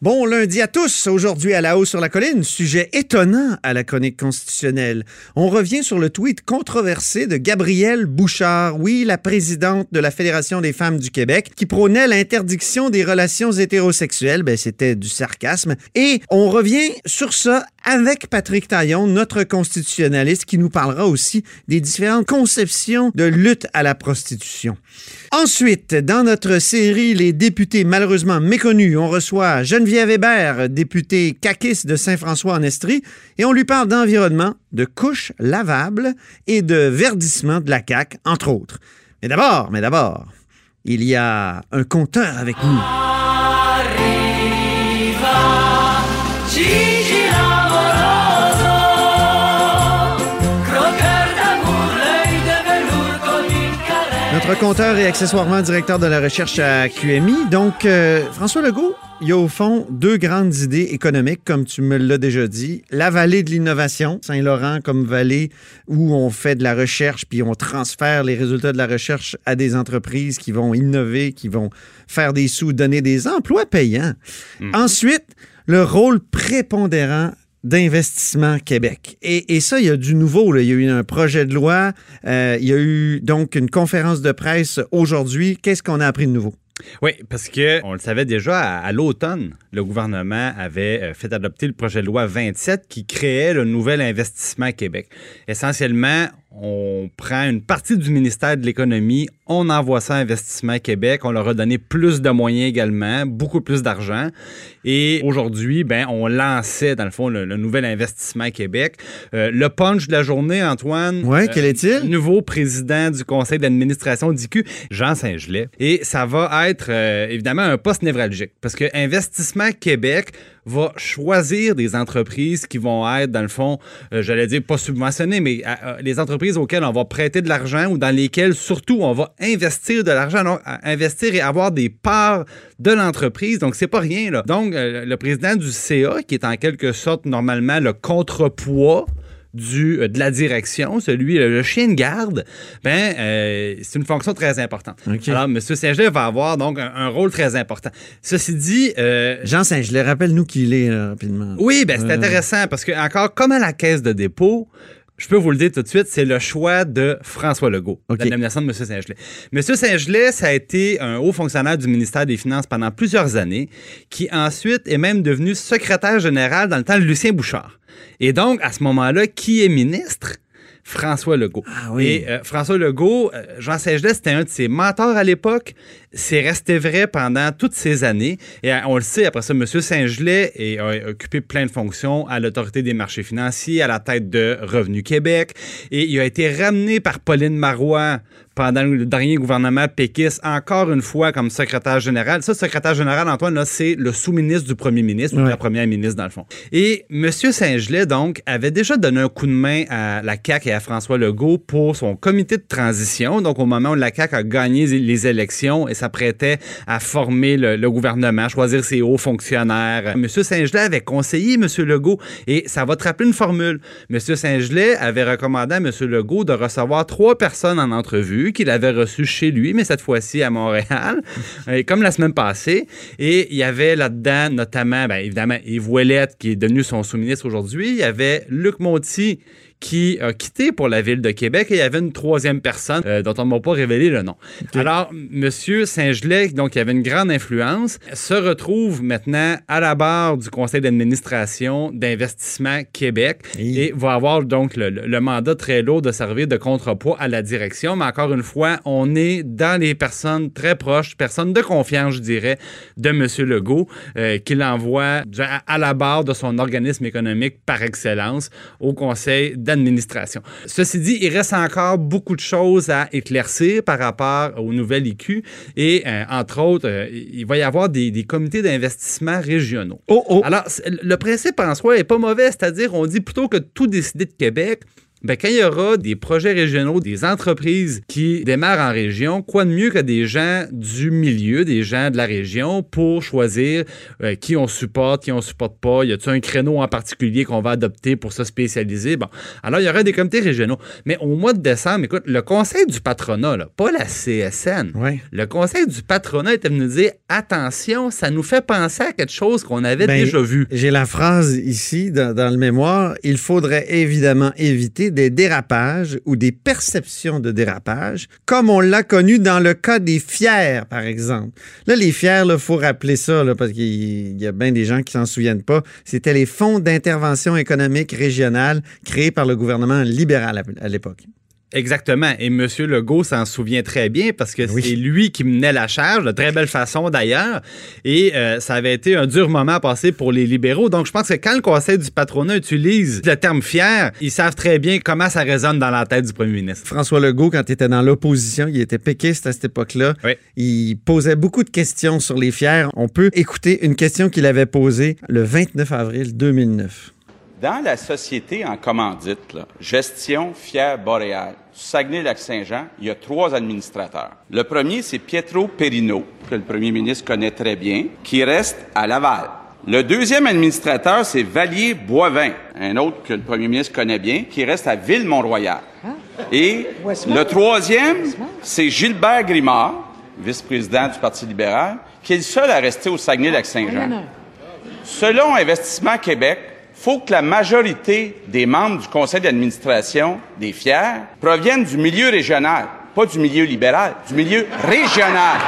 Bon lundi à tous. Aujourd'hui à la hausse sur la colline, sujet étonnant à la chronique constitutionnelle. On revient sur le tweet controversé de Gabrielle Bouchard, oui, la présidente de la Fédération des femmes du Québec, qui prônait l'interdiction des relations hétérosexuelles. Ben, c'était du sarcasme. Et on revient sur ça avec Patrick Taillon, notre constitutionnaliste, qui nous parlera aussi des différentes conceptions de lutte à la prostitution. Ensuite, dans notre série Les députés malheureusement méconnus, on reçoit Geneviève Hébert, députée caquiste de Saint-François-en-Estrie, et on lui parle d'environnement, de couches lavables et de verdissement de la CAQ, entre autres. Mais d'abord, mais d'abord, il y a un compteur avec nous. Notre compteur et accessoirement directeur de la recherche à QMI. Donc, euh, François Legault, il y a au fond deux grandes idées économiques, comme tu me l'as déjà dit. La vallée de l'innovation, Saint-Laurent comme vallée où on fait de la recherche puis on transfère les résultats de la recherche à des entreprises qui vont innover, qui vont faire des sous, donner des emplois payants. Mhm. Ensuite, le rôle prépondérant d'investissement Québec. Et, ça, il y a du nouveau. Il y a eu un projet de loi, euh, il y a eu donc une conférence de presse aujourd'hui. Qu'est-ce qu'on a appris de nouveau? Oui, parce que on le savait déjà à, l'automne, le gouvernement avait euh, fait adopter le projet de loi 27 qui créait le nouvel investissement Québec. Essentiellement, on prend une partie du ministère de l'Économie, on envoie ça à Investissement Québec, on leur a donné plus de moyens également, beaucoup plus d'argent. Et aujourd'hui, ben, on lançait, dans le fond, le, nouvel Investissement Québec. Euh, le punch de la journée, Antoine. Oui, quel euh, est-il? Nouveau président du conseil d'administration d'IQ, Jean Saint-Gelais. Et ça va être, euh, évidemment, un poste névralgique. Parce que Investissement Québec va choisir des entreprises qui vont être, dans le fond, j'allais dire pas subventionnées, mais les entreprises auxquelles on va prêter de l'argent ou dans lesquelles surtout on va investir de l'argent, investir et avoir des parts de l'entreprise. Donc, c'est pas rien. Là. Donc, euh, le président du CA, qui est en quelque sorte normalement le contrepoids du, euh, de la direction, celui, le, chien de garde, ben, euh, c'est une fonction très importante. Alors, M. Saint-Gelais va avoir donc un, rôle très important. Ceci dit... Jean Saint-Gelais, rappelle-nous qui il est rapidement. Oui, ben, c'est intéressant parce que, encore, comme à la caisse de dépôt, je peux vous le dire tout de suite, c'est le choix de François Legault, la nomination de M. Saint-Gelais. M. Saint-Gelais, ça a été un haut fonctionnaire du ministère des Finances pendant plusieurs années, qui ensuite est même devenu secrétaire général dans le temps de Lucien Bouchard. Et donc, à ce moment-là, qui est ministre? François Legault. Ah oui. Et euh, François Legault, euh, Jean Saint-Gelais, c'était un de ses mentors à l'époque c'est resté vrai pendant toutes ces années. Et euh, on le sait, après ça, M. Saint-Gelais a occupé plein de fonctions à l'autorité des marchés financiers, à la tête de Revenu Québec. Et il a été ramené par Pauline Marois pendant le dernier gouvernement péquiste, encore une fois comme secrétaire général. Ça, secrétaire général, Antoine, c'est le sous-ministre du premier ministre ou de la première ministre, dans le fond. Et M. Saint-Gelais, donc, avait déjà donné un coup de main à la CAQ et à François Legault pour son comité de transition. Donc, au moment où la CAQ a gagné les élections et s'apprêtait à former le, gouvernement, choisir ses hauts fonctionnaires. M. Saint-Gelais avait conseillé M. Legault et ça va te rappeler une formule. M. Saint-Gelais avait recommandé à M. Legault de recevoir trois personnes en entrevue qu'il avait reçues chez lui, mais cette fois-ci à Montréal, comme la semaine passée. Et il y avait là-dedans notamment, bien, évidemment, Yves Ouellette, qui est devenu son sous-ministre aujourd'hui. Il y avait Luc Monti, qui a quitté pour la ville de Québec et il y avait une troisième personne euh, dont on ne m'a pas révélé le nom. Alors, M. Saint-Gelais, donc qui avait une grande influence, se retrouve maintenant à la barre du conseil d'administration d'Investissement Québec et va avoir donc le, mandat très lourd de servir de contrepoids à la direction. Mais encore une fois, on est dans les personnes très proches, personnes de confiance, je dirais, de M. Legault, euh, qu'il envoie à la barre de son organisme économique par excellence au conseil d'administration. Ceci dit, il reste encore beaucoup de choses à éclaircir par rapport au nouvel IQ et, euh, entre autres, euh, il va y avoir des, des comités d'investissement régionaux. Oh, oh. Alors, le principe en soi est pas mauvais, c'est-à-dire on dit plutôt que tout décider de Québec, ben, quand il y aura des projets régionaux, des entreprises qui démarrent en région, quoi de mieux que des gens du milieu, des gens de la région pour choisir euh, qui on supporte, qui on supporte pas? Y a-t-il un créneau en particulier qu'on va adopter pour se spécialiser? Bon, alors il y aura des comités régionaux. Mais au mois de décembre, écoute, le conseil du patronat, là, pas la CSN, Ouais. le conseil du patronat était venu dire attention, ça nous fait penser à quelque chose qu'on avait Ben, déjà vu. J'ai la phrase ici dans, dans le mémoire. Il faudrait évidemment éviter des dérapages ou des perceptions de dérapage, comme on l'a connu dans le cas des fiers, par exemple. Là, les fiers, il faut rappeler ça, parce qu'il y a bien des gens qui s'en souviennent pas. C'était les fonds d'intervention économique régionale créés par le gouvernement libéral à l'époque. Exactement. Et M. Legault s'en souvient très bien parce que Oui. c'est lui qui menait la charge, de très belle façon d'ailleurs. Et euh, ça avait été un dur moment à passer pour les libéraux. Donc, je pense que quand le Conseil du patronat utilise le terme fier, ils savent très bien comment ça résonne dans la tête du premier ministre. François Legault, quand il était dans l'opposition, il était péquiste à cette époque-là. Oui. Il posait beaucoup de questions sur les fiers. On peut écouter une question qu'il avait posée le 29 avril 2009. Dans la société en commandite, là, gestion fière boréale, Saguenay-Lac-Saint-Jean, il y a trois administrateurs. Le premier, c'est Pietro Perino, que le premier ministre connaît très bien, qui reste à Laval. Le deuxième administrateur, c'est Valier Boivin, un autre que le premier ministre connaît bien, qui reste à Ville-Mont-Royal. Et le troisième, c'est Gilbert Grimard, vice-président du Parti libéral, qui est le seul à rester au Saguenay-Lac-Saint-Jean. Selon Investissement Québec, faut que la majorité des membres du conseil d'administration des FIER proviennent du milieu régional, pas du milieu libéral, du milieu régional.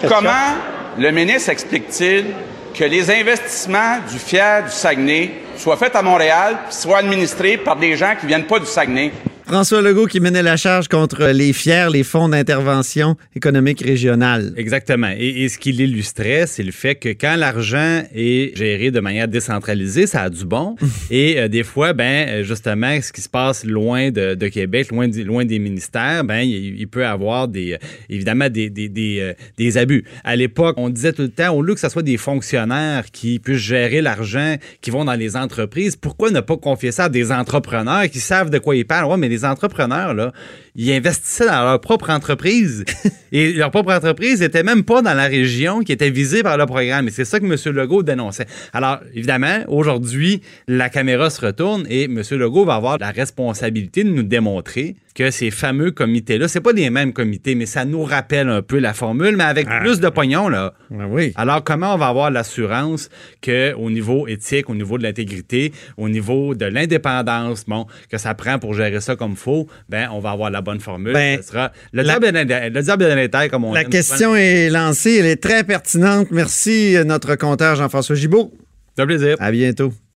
Comment le ministre explique-t-il que les investissements du FIER du Saguenay soient faits à Montréal soient administrés par des gens qui viennent pas du Saguenay? François Legault qui menait la charge contre les fiers, les fonds d'intervention économique régionale. Exactement. Et, et ce qui l'illustrait, c'est le fait que quand l'argent est géré de manière décentralisée, ça a du bon. et euh, des fois, ben euh, justement, ce qui se passe loin de, de Québec, loin, des ministères, ben il, il peut avoir des euh, évidemment des, des, des, euh, des abus. À l'époque, on disait tout le temps, au lieu que ce soit des fonctionnaires qui puissent gérer l'argent, qui vont dans les entreprises, pourquoi ne pas confier ça à des entrepreneurs qui savent de quoi ils parlent? Ouais, mais les entrepreneurs, là, ils investissaient dans leur propre entreprise. et leur propre entreprise n'était même pas dans la région qui était visée par le programme. Et c'est ça que M. Legault dénonçait. Alors, évidemment, aujourd'hui, la caméra se retourne et M. Legault va avoir la responsabilité de nous démontrer que ces fameux comités-là, c'est pas les mêmes comités, mais ça nous rappelle un peu la formule, mais avec plus de pognon, là. Ah oui. Alors, comment on va avoir l'assurance qu'au niveau éthique, au niveau de l'intégrité, au niveau de l'indépendance, bon, que ça prend pour gérer ça comme faut, ben, on va avoir la bonne formule. Ben, sera le la- diable les détails, comme on La aime question est lancée, elle est très pertinente. Merci, euh, notre compteur Jean-François Gibault. fait plaisir. À bientôt.